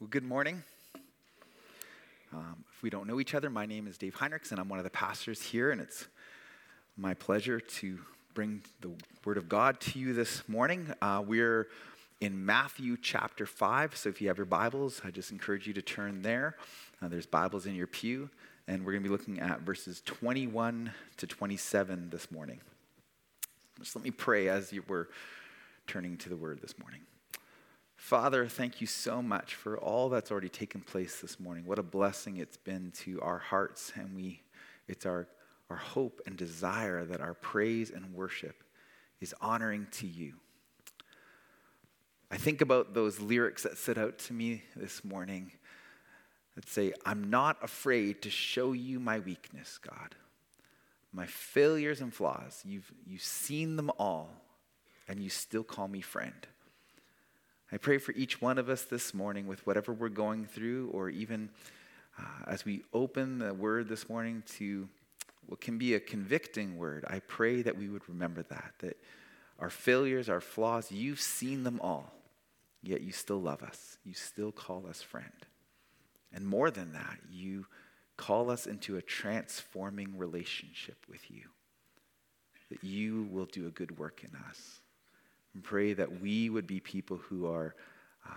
Well, good morning. Um, if we don't know each other, my name is Dave Heinrichs, and I'm one of the pastors here, and it's my pleasure to bring the Word of God to you this morning. Uh, we're in Matthew chapter 5, so if you have your Bibles, I just encourage you to turn there. Uh, there's Bibles in your pew, and we're going to be looking at verses 21 to 27 this morning. Just let me pray as you were turning to the Word this morning. Father, thank you so much for all that's already taken place this morning. What a blessing it's been to our hearts, and we, it's our, our hope and desire that our praise and worship is honoring to you. I think about those lyrics that stood out to me this morning that say, I'm not afraid to show you my weakness, God. My failures and flaws, you've, you've seen them all, and you still call me friend. I pray for each one of us this morning with whatever we're going through, or even uh, as we open the word this morning to what can be a convicting word. I pray that we would remember that, that our failures, our flaws, you've seen them all, yet you still love us. You still call us friend. And more than that, you call us into a transforming relationship with you, that you will do a good work in us and pray that we would be people who are, uh,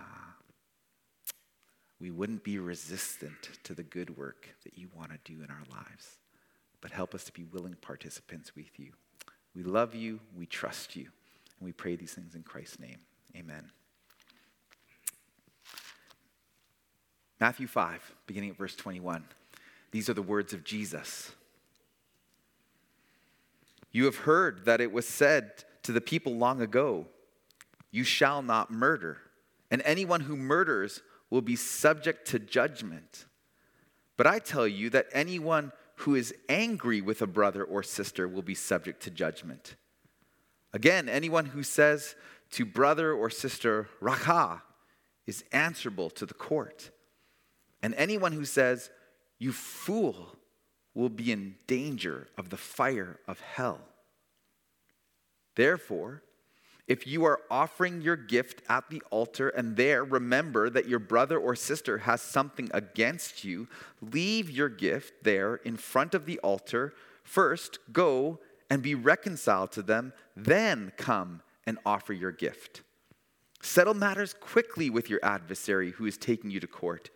we wouldn't be resistant to the good work that you want to do in our lives, but help us to be willing participants with you. We love you, we trust you, and we pray these things in Christ's name. Amen. Matthew 5, beginning at verse 21. These are the words of Jesus. You have heard that it was said to the people long ago You shall not murder, and anyone who murders will be subject to judgment. But I tell you that anyone who is angry with a brother or sister will be subject to judgment. Again, anyone who says to brother or sister, Raca, is answerable to the court. And anyone who says, You fool, will be in danger of the fire of hell. Therefore, if you are offering your gift at the altar and there remember that your brother or sister has something against you, leave your gift there in front of the altar. First, go and be reconciled to them, then come and offer your gift. Settle matters quickly with your adversary who is taking you to court.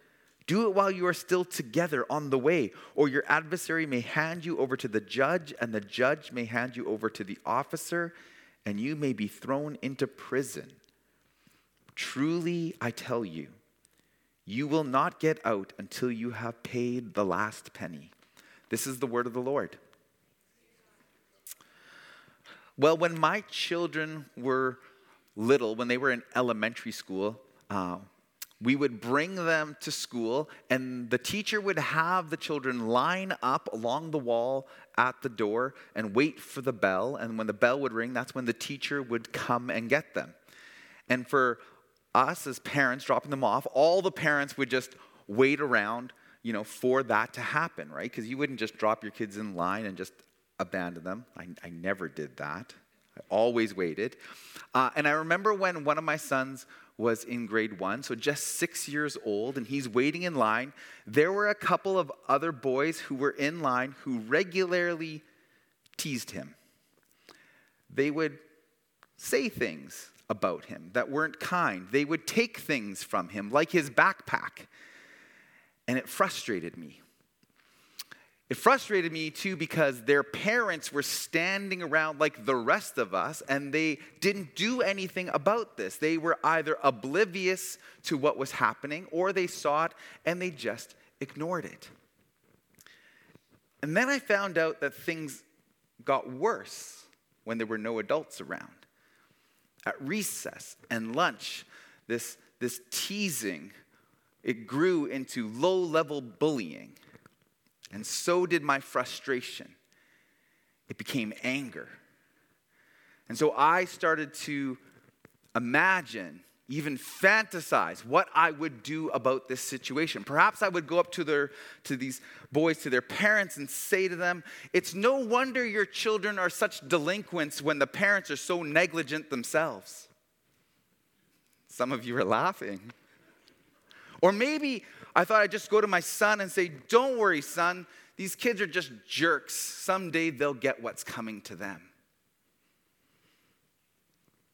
Do it while you are still together on the way, or your adversary may hand you over to the judge, and the judge may hand you over to the officer, and you may be thrown into prison. Truly, I tell you, you will not get out until you have paid the last penny. This is the word of the Lord. Well, when my children were little, when they were in elementary school, uh, we would bring them to school, and the teacher would have the children line up along the wall at the door and wait for the bell. And when the bell would ring, that's when the teacher would come and get them. And for us as parents dropping them off, all the parents would just wait around, you know, for that to happen, right? Because you wouldn't just drop your kids in line and just abandon them. I, I never did that. I always waited. Uh, and I remember when one of my sons was in grade one, so just six years old, and he's waiting in line. There were a couple of other boys who were in line who regularly teased him. They would say things about him that weren't kind, they would take things from him, like his backpack. And it frustrated me. It frustrated me too because their parents were standing around like the rest of us and they didn't do anything about this. They were either oblivious to what was happening or they saw it and they just ignored it. And then I found out that things got worse when there were no adults around. At recess and lunch, this, this teasing, it grew into low level bullying and so did my frustration. It became anger. And so I started to imagine, even fantasize what I would do about this situation. Perhaps I would go up to their to these boys to their parents and say to them, "It's no wonder your children are such delinquents when the parents are so negligent themselves." Some of you are laughing. Or maybe I thought I'd just go to my son and say, Don't worry, son, these kids are just jerks. Someday they'll get what's coming to them.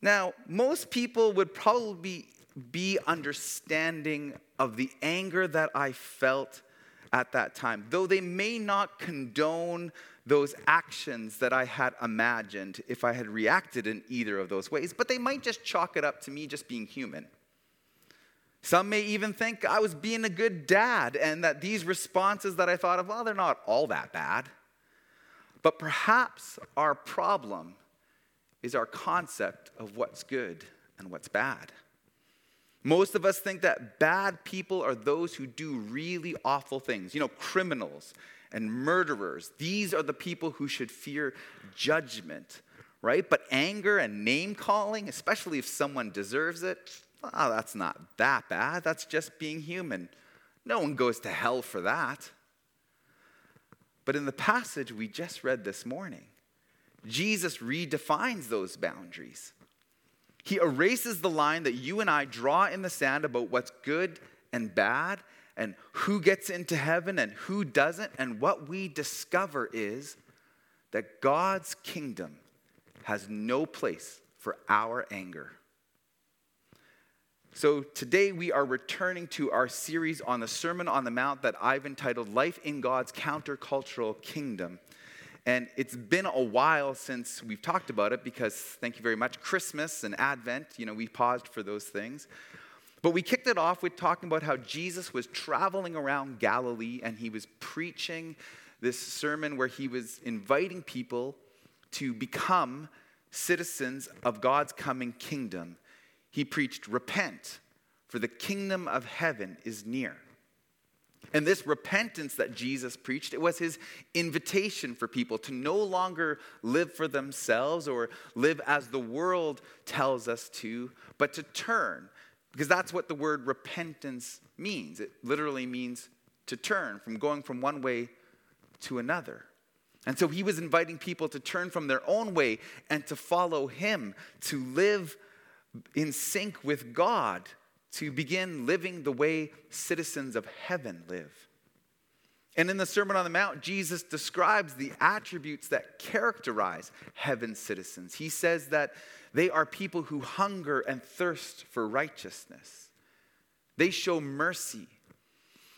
Now, most people would probably be understanding of the anger that I felt at that time, though they may not condone those actions that I had imagined if I had reacted in either of those ways, but they might just chalk it up to me just being human. Some may even think I was being a good dad and that these responses that I thought of, well, they're not all that bad. But perhaps our problem is our concept of what's good and what's bad. Most of us think that bad people are those who do really awful things, you know, criminals and murderers. These are the people who should fear judgment, right? But anger and name calling, especially if someone deserves it, oh, that's not that bad. That's just being human. No one goes to hell for that. But in the passage we just read this morning, Jesus redefines those boundaries. He erases the line that you and I draw in the sand about what's good and bad and who gets into heaven and who doesn't. And what we discover is that God's kingdom has no place for our anger. So today we are returning to our series on the Sermon on the Mount that I've entitled Life in God's Countercultural Kingdom. And it's been a while since we've talked about it because, thank you very much, Christmas and Advent, you know, we paused for those things. But we kicked it off with talking about how Jesus was traveling around Galilee and he was preaching this sermon where he was inviting people to become citizens of God's coming kingdom he preached, Repent, for the kingdom of heaven is near. And this repentance that Jesus preached, it was his invitation for people to no longer live for themselves or live as the world tells us to, but to turn. Because that's what the word repentance means. It literally means to turn from going from one way to another. And so he was inviting people to turn from their own way and to follow him, to live in sync with God to begin living the way citizens of heaven live. And in the Sermon on the Mount, Jesus describes the attributes that characterize heaven's citizens. He says that they are people who hunger and thirst for righteousness, they show mercy.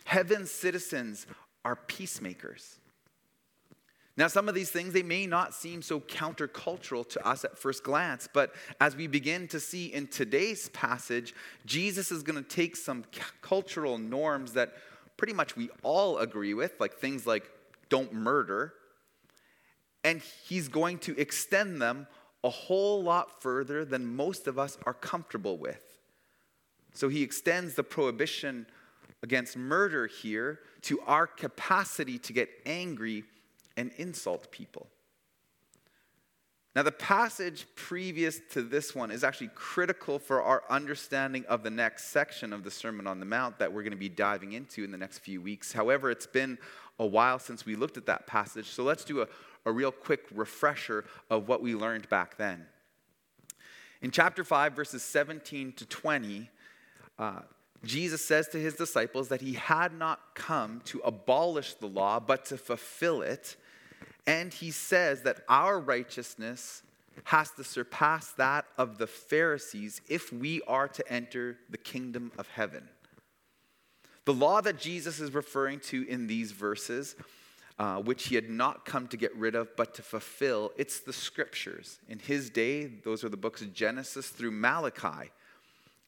Heaven's citizens are peacemakers. Now, some of these things, they may not seem so countercultural to us at first glance, but as we begin to see in today's passage, Jesus is going to take some cultural norms that pretty much we all agree with, like things like don't murder, and he's going to extend them a whole lot further than most of us are comfortable with. So he extends the prohibition against murder here to our capacity to get angry and insult people. Now, the passage previous to this one is actually critical for our understanding of the next section of the Sermon on the Mount that we're going to be diving into in the next few weeks. However, it's been a while since we looked at that passage, so let's do a, a real quick refresher of what we learned back then. In chapter 5, verses 17 to 20, uh, Jesus says to his disciples that he had not come to abolish the law, but to fulfill it. And he says that our righteousness has to surpass that of the Pharisees if we are to enter the kingdom of heaven. The law that Jesus is referring to in these verses, uh, which he had not come to get rid of but to fulfill, it's the scriptures. In his day, those are the books of Genesis through Malachi.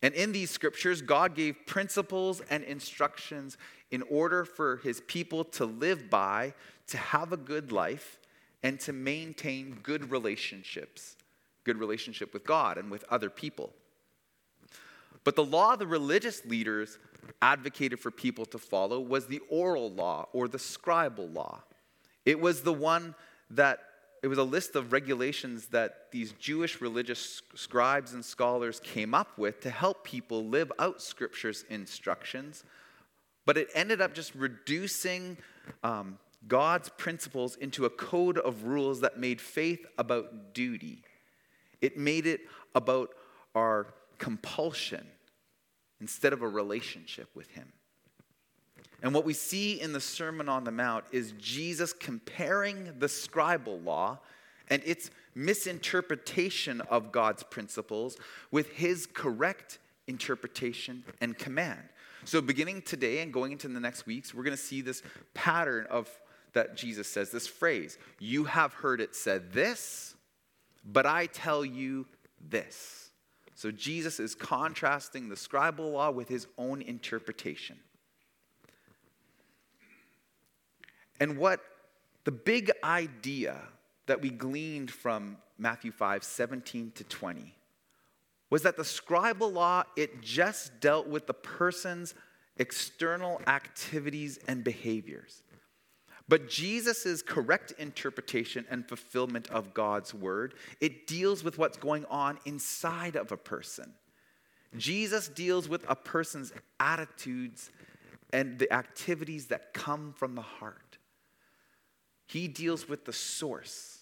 And in these scriptures, God gave principles and instructions in order for his people to live by, to have a good life, and to maintain good relationships, good relationship with God and with other people. But the law the religious leaders advocated for people to follow was the oral law or the scribal law. It was the one that it was a list of regulations that these Jewish religious scribes and scholars came up with to help people live out Scripture's instructions. But it ended up just reducing um, God's principles into a code of rules that made faith about duty. It made it about our compulsion instead of a relationship with Him. And what we see in the Sermon on the Mount is Jesus comparing the scribal law and its misinterpretation of God's principles with his correct interpretation and command. So, beginning today and going into the next weeks, we're going to see this pattern of that Jesus says, this phrase You have heard it said this, but I tell you this. So, Jesus is contrasting the scribal law with his own interpretation. And what the big idea that we gleaned from Matthew 5 17 to 20 was that the scribal law, it just dealt with the person's external activities and behaviors. But Jesus' correct interpretation and fulfillment of God's word, it deals with what's going on inside of a person. Jesus deals with a person's attitudes and the activities that come from the heart. He deals with the source,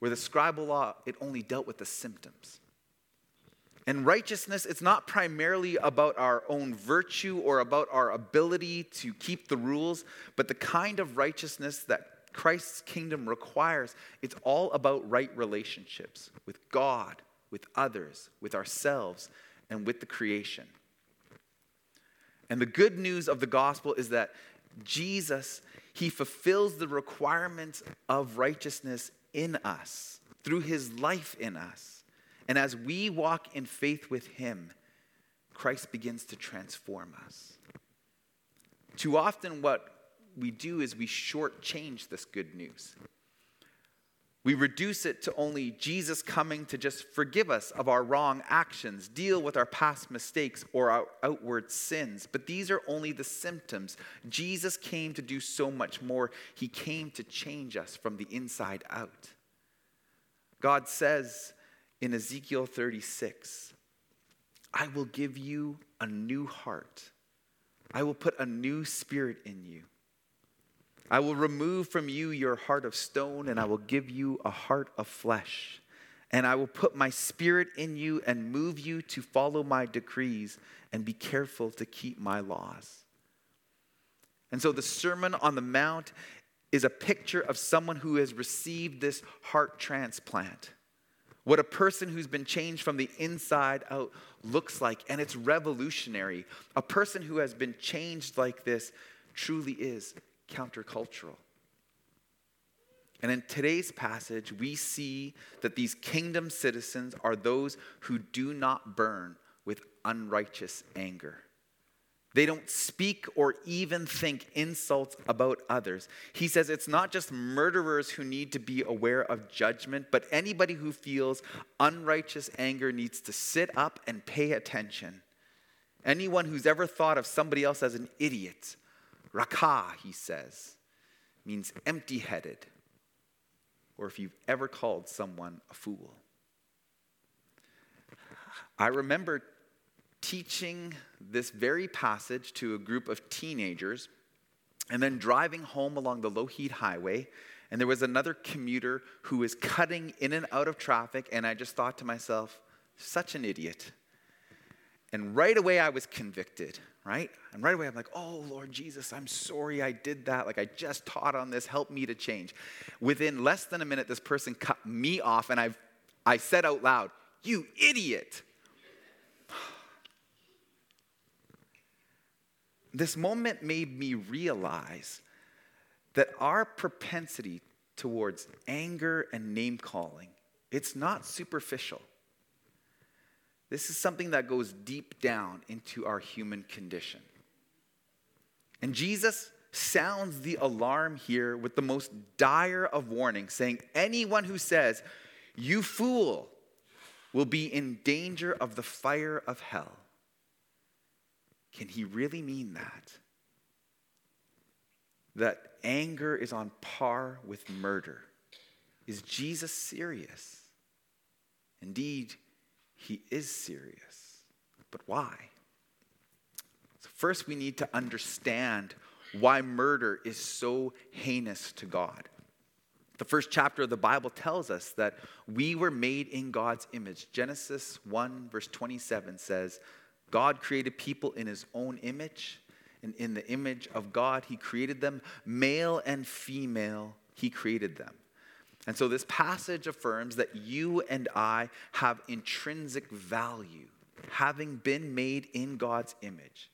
where the scribal law, it only dealt with the symptoms. And righteousness, it's not primarily about our own virtue or about our ability to keep the rules, but the kind of righteousness that Christ's kingdom requires, it's all about right relationships with God, with others, with ourselves, and with the creation. And the good news of the gospel is that Jesus, he fulfills the requirements of righteousness in us through his life in us. And as we walk in faith with Him, Christ begins to transform us. Too often, what we do is we shortchange this good news. We reduce it to only Jesus coming to just forgive us of our wrong actions, deal with our past mistakes or our outward sins. But these are only the symptoms. Jesus came to do so much more. He came to change us from the inside out. God says in Ezekiel 36 I will give you a new heart, I will put a new spirit in you. I will remove from you your heart of stone, and I will give you a heart of flesh. And I will put my spirit in you and move you to follow my decrees and be careful to keep my laws. And so the Sermon on the Mount is a picture of someone who has received this heart transplant what a person who's been changed from the inside out looks like, and it's revolutionary. A person who has been changed like this truly is countercultural. And in today's passage, we see that these kingdom citizens are those who do not burn with unrighteous anger. They don't speak or even think insults about others. He says it's not just murderers who need to be aware of judgment, but anybody who feels unrighteous anger needs to sit up and pay attention. Anyone who's ever thought of somebody else as an idiot, Raca, he says, means empty headed, or if you've ever called someone a fool. I remember teaching this very passage to a group of teenagers and then driving home along the Lougheed Highway. And there was another commuter who was cutting in and out of traffic. And I just thought to myself, such an idiot. And right away I was convicted, right? And right away I'm like, oh, Lord Jesus, I'm sorry I did that. Like I just taught on this. Help me to change. Within less than a minute, this person cut me off. And I, I said out loud, you idiot. This moment made me realize that our propensity towards anger and name calling, it's not superficial. This is something that goes deep down into our human condition. And Jesus sounds the alarm here with the most dire of warnings, saying, Anyone who says, You fool, will be in danger of the fire of hell. Can he really mean that? That anger is on par with murder. Is Jesus serious? Indeed, he is serious. But why? So first, we need to understand why murder is so heinous to God. The first chapter of the Bible tells us that we were made in God's image. Genesis 1, verse 27 says, God created people in his own image. and in the image of God, He created them. Male and female, He created them. And so this passage affirms that you and I have intrinsic value, having been made in God's image.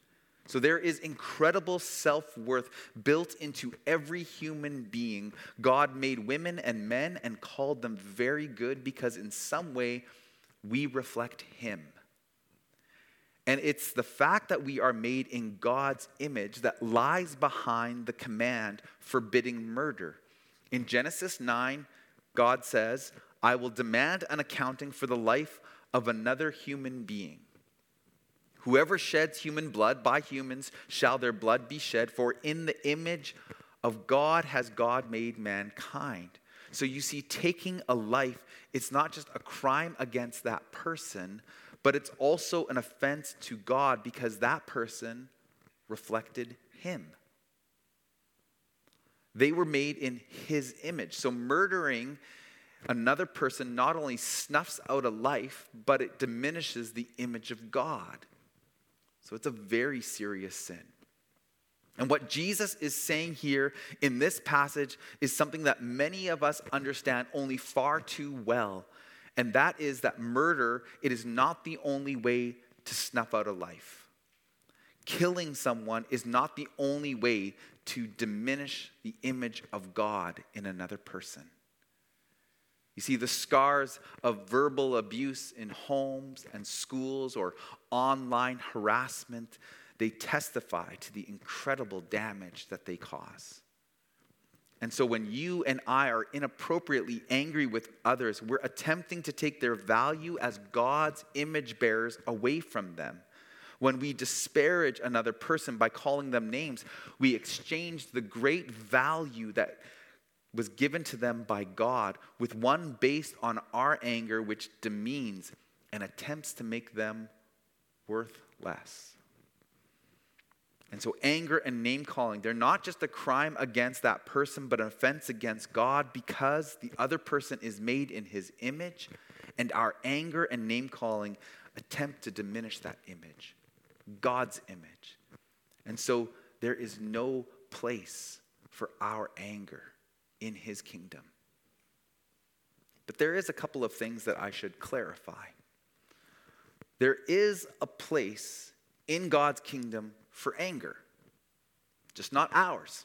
So there is incredible self worth built into every human being. God made women and men and called them very good because in some way we reflect Him. And it's the fact that we are made in God's image that lies behind the command forbidding murder. In Genesis 9, God says, I will demand an accounting for the life of another human being. Whoever sheds human blood, by humans shall their blood be shed, for in the image of God has God made mankind. So you see, taking a life, it's not just a crime against that person, but it's also an offense to God because that person reflected Him. They were made in His image. So murdering another person not only snuffs out a life, but it diminishes the image of God. So it's a very serious sin. And what Jesus is saying here in this passage is something that many of us understand only far too well. And that is that murder, it is not the only way to snuff out a life. Killing someone is not the only way to diminish the image of God in another person. You see, the scars of verbal abuse in homes and schools or online harassment, they testify to the incredible damage that they cause. And so when you and I are inappropriately angry with others, we're attempting to take their value as God's image bearers away from them. When we disparage another person by calling them names, we exchange the great value that was given to them by God with one based on our anger, which demeans and attempts to make them worth less. And so, anger and name calling, they're not just a crime against that person, but an offense against God because the other person is made in his image, and our anger and name calling attempt to diminish that image, God's image. And so, there is no place for our anger in his kingdom. But there is a couple of things that I should clarify. There is a place in God's kingdom for anger, just not ours,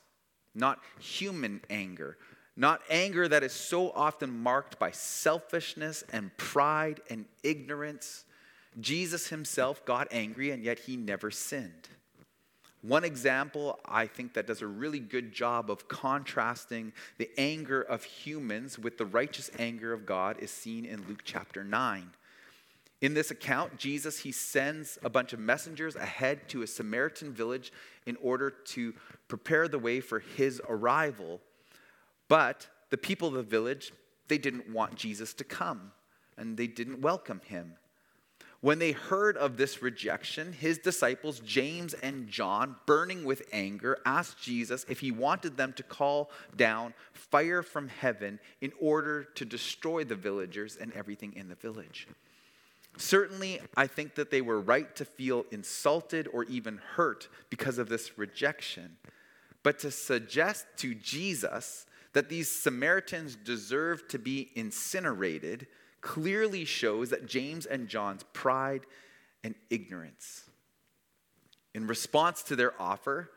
not human anger, not anger that is so often marked by selfishness and pride and ignorance. Jesus himself got angry and yet he never sinned. One example I think that does a really good job of contrasting the anger of humans with the righteous anger of God is seen in Luke chapter 9. In this account, Jesus he sends a bunch of messengers ahead to a Samaritan village in order to prepare the way for his arrival. But the people of the village, they didn't want Jesus to come and they didn't welcome him. When they heard of this rejection, his disciples, James and John, burning with anger, asked Jesus if he wanted them to call down fire from heaven in order to destroy the villagers and everything in the village. Certainly, I think that they were right to feel insulted or even hurt because of this rejection. But to suggest to Jesus that these Samaritans deserve to be incinerated clearly shows that James and John's pride and ignorance. In response to their offer,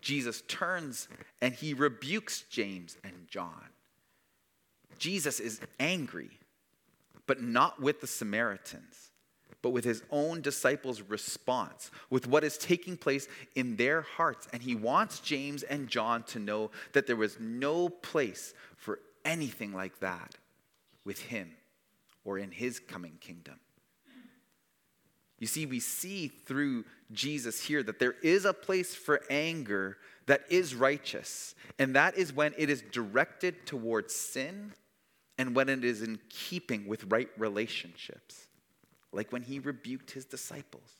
Jesus turns and he rebukes James and John. Jesus is angry, but not with the Samaritans, but with his own disciples' response, with what is taking place in their hearts. And he wants James and John to know that there was no place for anything like that with him or in his coming kingdom. You see, we see through Jesus here that there is a place for anger that is righteous, and that is when it is directed towards sin and when it is in keeping with right relationships, like when he rebuked his disciples.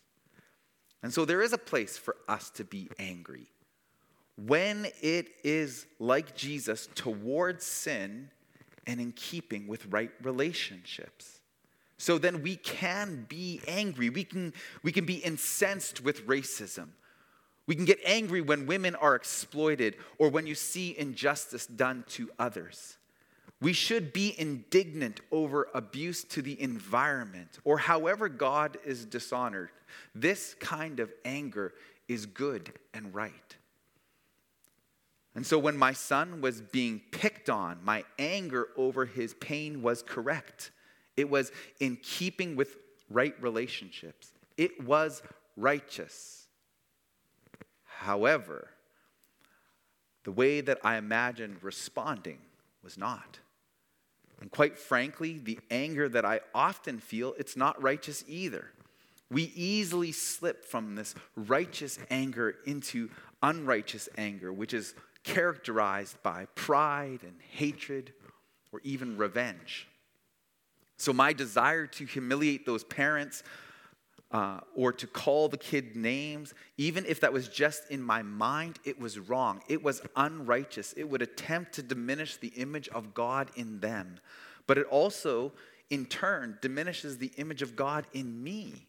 And so there is a place for us to be angry. When it is like Jesus towards sin and in keeping with right relationships. So then we can be angry. We can, we can be incensed with racism. We can get angry when women are exploited or when you see injustice done to others. We should be indignant over abuse to the environment or however God is dishonored. This kind of anger is good and right. And so when my son was being picked on, my anger over his pain was correct. It was in keeping with right relationships, it was righteous. However, the way that I imagined responding was not. And quite frankly, the anger that I often feel, it's not righteous either. We easily slip from this righteous anger into unrighteous anger, which is characterized by pride and hatred or even revenge. So, my desire to humiliate those parents uh, or to call the kid names, even if that was just in my mind, it was wrong. It was unrighteous. It would attempt to diminish the image of God in them. But it also, in turn, diminishes the image of God in me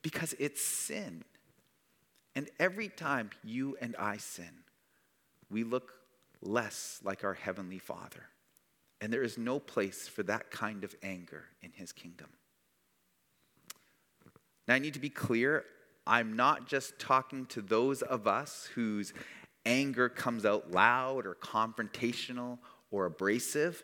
because it's sin. And every time you and I sin, we look less like our Heavenly Father. And there is no place for that kind of anger in His kingdom. Now, I need to be clear I'm not just talking to those of us whose anger comes out loud or confrontational or abrasive.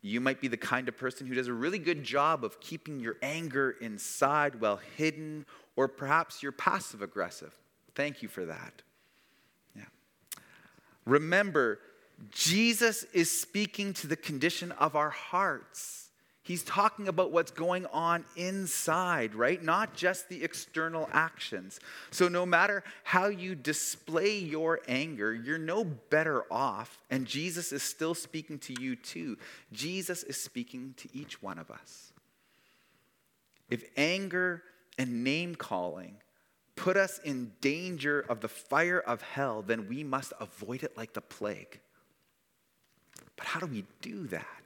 You might be the kind of person who does a really good job of keeping your anger inside, well hidden, or perhaps you're passive aggressive. Thank you for that. Yeah. Remember, Jesus is speaking to the condition of our hearts. He's talking about what's going on inside, right? Not just the external actions. So, no matter how you display your anger, you're no better off. And Jesus is still speaking to you too. Jesus is speaking to each one of us. If anger and name calling put us in danger of the fire of hell, then we must avoid it like the plague. But how do we do that?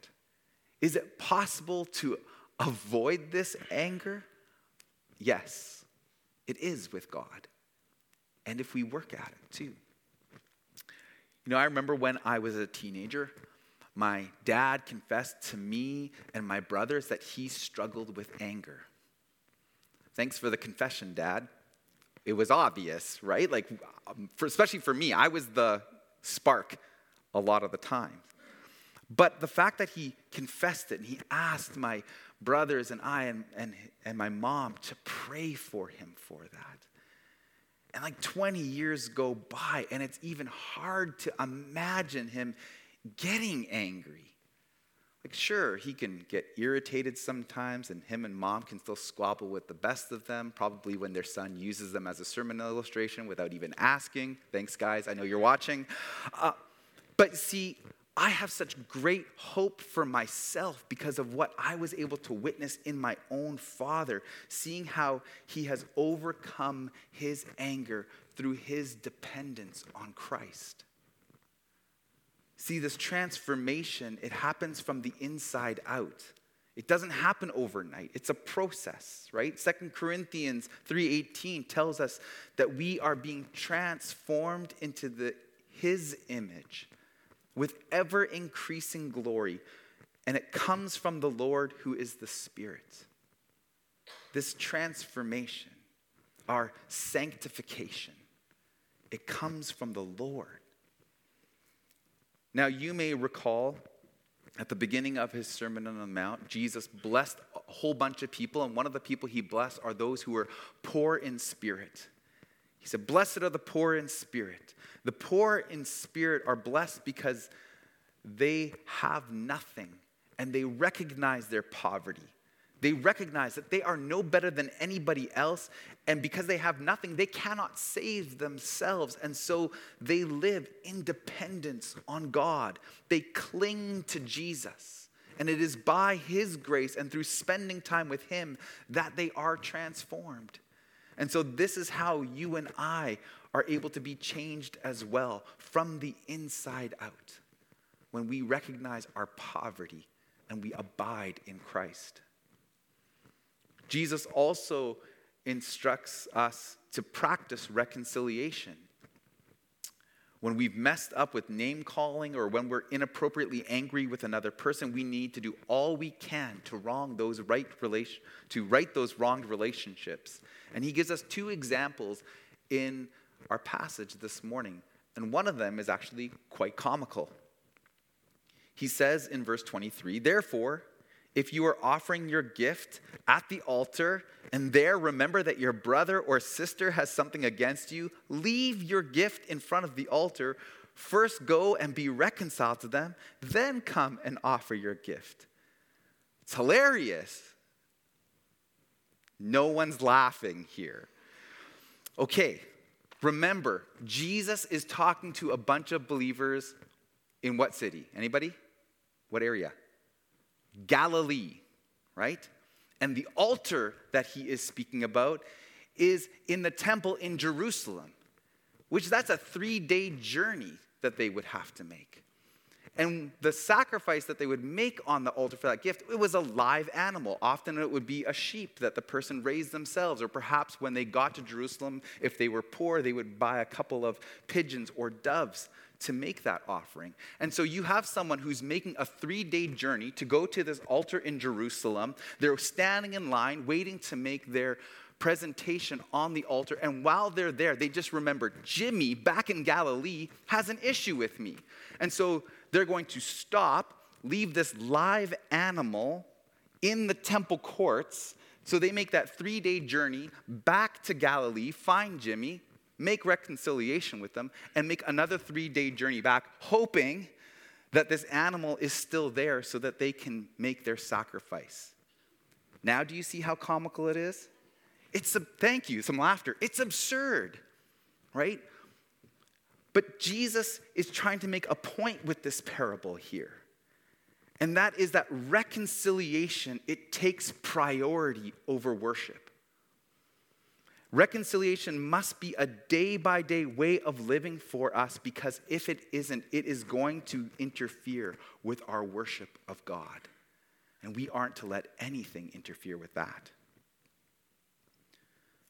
Is it possible to avoid this anger? Yes, it is with God. And if we work at it too. You know, I remember when I was a teenager, my dad confessed to me and my brothers that he struggled with anger. Thanks for the confession, Dad. It was obvious, right? Like, um, for, especially for me, I was the spark a lot of the time. But the fact that he confessed it and he asked my brothers and I and, and, and my mom to pray for him for that. And like 20 years go by, and it's even hard to imagine him getting angry. Like, sure, he can get irritated sometimes, and him and mom can still squabble with the best of them, probably when their son uses them as a sermon illustration without even asking. Thanks, guys. I know you're watching. Uh, but see, I have such great hope for myself because of what I was able to witness in my own father, seeing how he has overcome his anger through his dependence on Christ. See, this transformation, it happens from the inside out. It doesn't happen overnight. It's a process, right? Second Corinthians 3:18 tells us that we are being transformed into the his image with ever increasing glory, and it comes from the Lord who is the Spirit. This transformation, our sanctification, it comes from the Lord. Now, you may recall at the beginning of his Sermon on the Mount, Jesus blessed a whole bunch of people, and one of the people he blessed are those who were poor in spirit. He said, Blessed are the poor in spirit. The poor in spirit are blessed because they have nothing and they recognize their poverty. They recognize that they are no better than anybody else, and because they have nothing, they cannot save themselves. And so they live in dependence on God. They cling to Jesus. And it is by His grace and through spending time with Him that they are transformed. And so, this is how you and I are able to be changed as well from the inside out when we recognize our poverty and we abide in Christ. Jesus also instructs us to practice reconciliation. When we've messed up with name calling or when we're inappropriately angry with another person, we need to do all we can to wrong those right relation, to right those wronged relationships. And he gives us two examples in our passage this morning. And one of them is actually quite comical. He says in verse 23, Therefore, if you are offering your gift at the altar and there remember that your brother or sister has something against you, leave your gift in front of the altar. First go and be reconciled to them, then come and offer your gift. It's hilarious. No one's laughing here. Okay, remember, Jesus is talking to a bunch of believers in what city? Anybody? What area? Galilee, right? And the altar that he is speaking about is in the temple in Jerusalem, which that's a three day journey that they would have to make. And the sacrifice that they would make on the altar for that gift, it was a live animal. Often it would be a sheep that the person raised themselves, or perhaps when they got to Jerusalem, if they were poor, they would buy a couple of pigeons or doves to make that offering. And so you have someone who's making a three day journey to go to this altar in Jerusalem. They're standing in line, waiting to make their presentation on the altar. And while they're there, they just remember Jimmy back in Galilee has an issue with me. And so they're going to stop, leave this live animal in the temple courts. So they make that three day journey back to Galilee, find Jimmy, make reconciliation with them, and make another three day journey back, hoping that this animal is still there so that they can make their sacrifice. Now, do you see how comical it is? It's a, thank you, some laughter. It's absurd, right? But Jesus is trying to make a point with this parable here. And that is that reconciliation, it takes priority over worship. Reconciliation must be a day by day way of living for us because if it isn't, it is going to interfere with our worship of God. And we aren't to let anything interfere with that.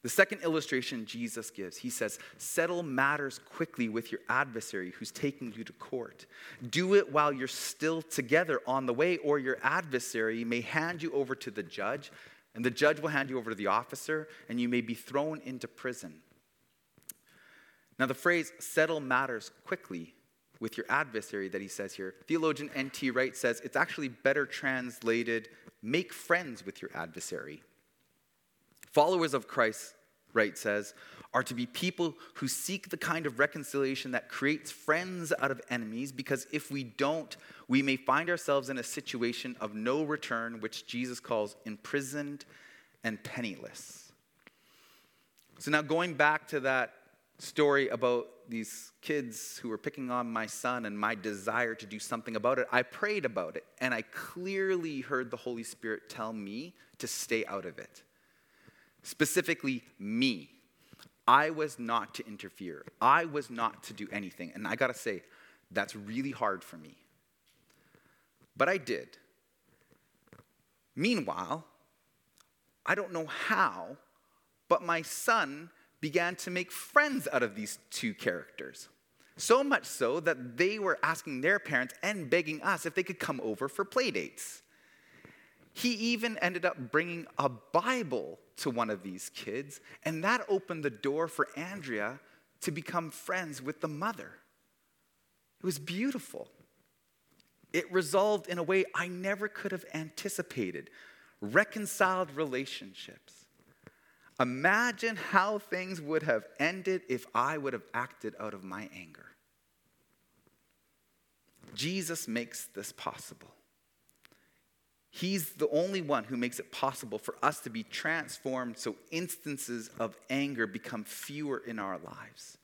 The second illustration Jesus gives, he says, Settle matters quickly with your adversary who's taking you to court. Do it while you're still together on the way, or your adversary may hand you over to the judge, and the judge will hand you over to the officer, and you may be thrown into prison. Now, the phrase settle matters quickly with your adversary that he says here, theologian N.T. Wright says it's actually better translated make friends with your adversary. Followers of Christ, Wright says, are to be people who seek the kind of reconciliation that creates friends out of enemies, because if we don't, we may find ourselves in a situation of no return, which Jesus calls imprisoned and penniless. So, now going back to that story about these kids who were picking on my son and my desire to do something about it, I prayed about it, and I clearly heard the Holy Spirit tell me to stay out of it specifically me. I was not to interfere. I was not to do anything. And I gotta say, that's really hard for me. But I did. Meanwhile, I don't know how, but my son began to make friends out of these two characters. So much so that they were asking their parents and begging us if they could come over for play dates. He even ended up bringing a Bible to one of these kids, and that opened the door for Andrea to become friends with the mother. It was beautiful. It resolved in a way I never could have anticipated reconciled relationships. Imagine how things would have ended if I would have acted out of my anger. Jesus makes this possible. He's the only one who makes it possible for us to be transformed so instances of anger become fewer in our lives.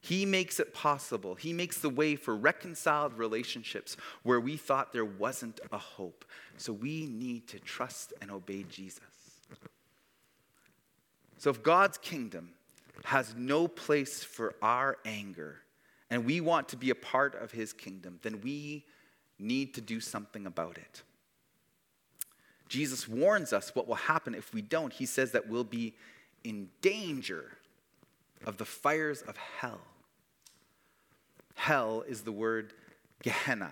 He makes it possible. He makes the way for reconciled relationships where we thought there wasn't a hope. So we need to trust and obey Jesus. So if God's kingdom has no place for our anger and we want to be a part of his kingdom, then we need to do something about it. Jesus warns us what will happen if we don't. He says that we'll be in danger of the fires of hell. Hell is the word Gehenna.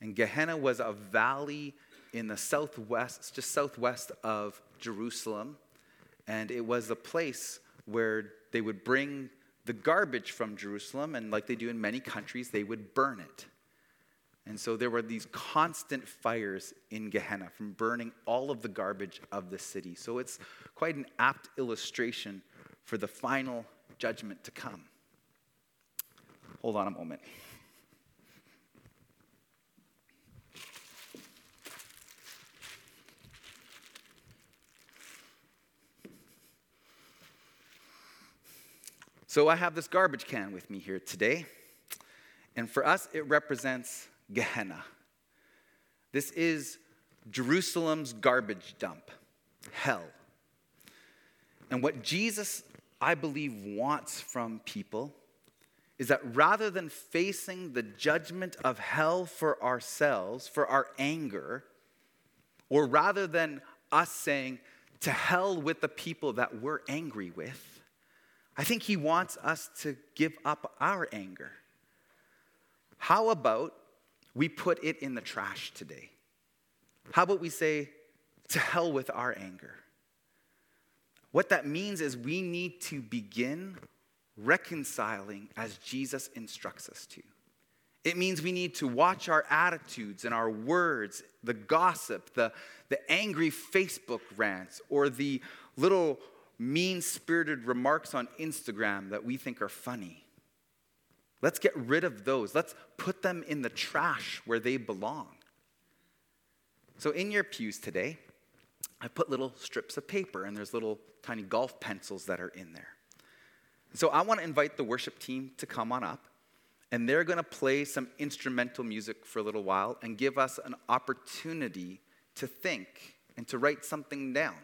And Gehenna was a valley in the southwest, just southwest of Jerusalem. And it was a place where they would bring the garbage from Jerusalem, and like they do in many countries, they would burn it. And so there were these constant fires in Gehenna from burning all of the garbage of the city. So it's quite an apt illustration for the final judgment to come. Hold on a moment. So I have this garbage can with me here today. And for us, it represents Gehenna. This is Jerusalem's garbage dump, hell. And what Jesus, I believe, wants from people is that rather than facing the judgment of hell for ourselves, for our anger, or rather than us saying, to hell with the people that we're angry with, I think he wants us to give up our anger. How about we put it in the trash today? How about we say, to hell with our anger? What that means is we need to begin reconciling as Jesus instructs us to. It means we need to watch our attitudes and our words, the gossip, the, the angry Facebook rants, or the little mean spirited remarks on Instagram that we think are funny. Let's get rid of those. Let's put them in the trash where they belong. So, in your pews today, I put little strips of paper, and there's little tiny golf pencils that are in there. So I want to invite the worship team to come on up, and they're going to play some instrumental music for a little while and give us an opportunity to think and to write something down.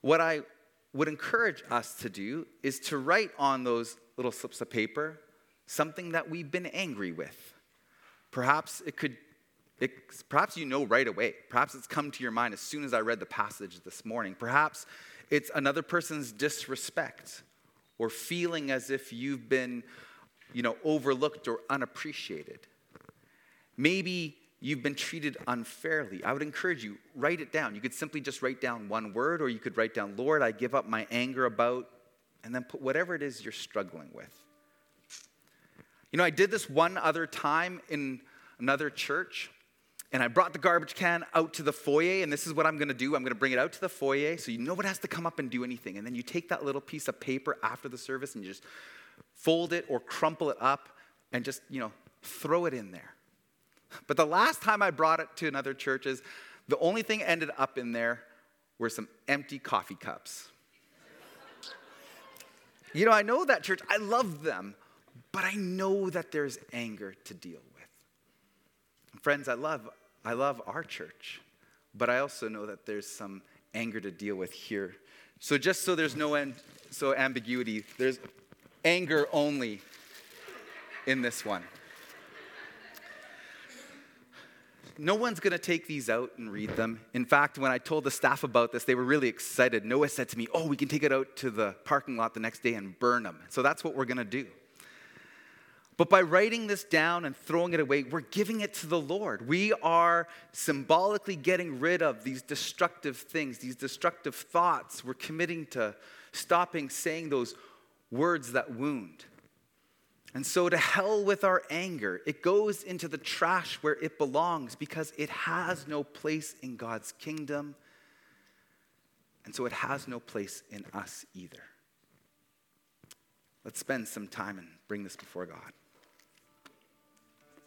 What I would encourage us to do is to write on those little slips of paper something that we've been angry with. Perhaps it could it, perhaps you know right away. Perhaps it's come to your mind as soon as I read the passage this morning. Perhaps it's another person's disrespect or feeling as if you've been, you know, overlooked or unappreciated. Maybe you've been treated unfairly. I would encourage you, write it down. You could simply just write down one word, or you could write down, Lord, I give up my anger about, and then put whatever it is you're struggling with. You know, I did this one other time in another church and I brought the garbage can out to the foyer, and this is what I'm gonna do. I'm gonna bring it out to the foyer so you no one has to come up and do anything. And then you take that little piece of paper after the service and you just fold it or crumple it up and just, you know, throw it in there. But the last time I brought it to another church is the only thing ended up in there were some empty coffee cups. You know, I know that church, I love them, but I know that there's anger to deal with. Friends, I love I love our church, but I also know that there's some anger to deal with here. So just so there's no end, so ambiguity, there's anger only in this one. No one's going to take these out and read them. In fact, when I told the staff about this, they were really excited. Noah said to me, Oh, we can take it out to the parking lot the next day and burn them. So that's what we're going to do. But by writing this down and throwing it away, we're giving it to the Lord. We are symbolically getting rid of these destructive things, these destructive thoughts. We're committing to stopping saying those words that wound. And so, to hell with our anger. It goes into the trash where it belongs because it has no place in God's kingdom. And so, it has no place in us either. Let's spend some time and bring this before God.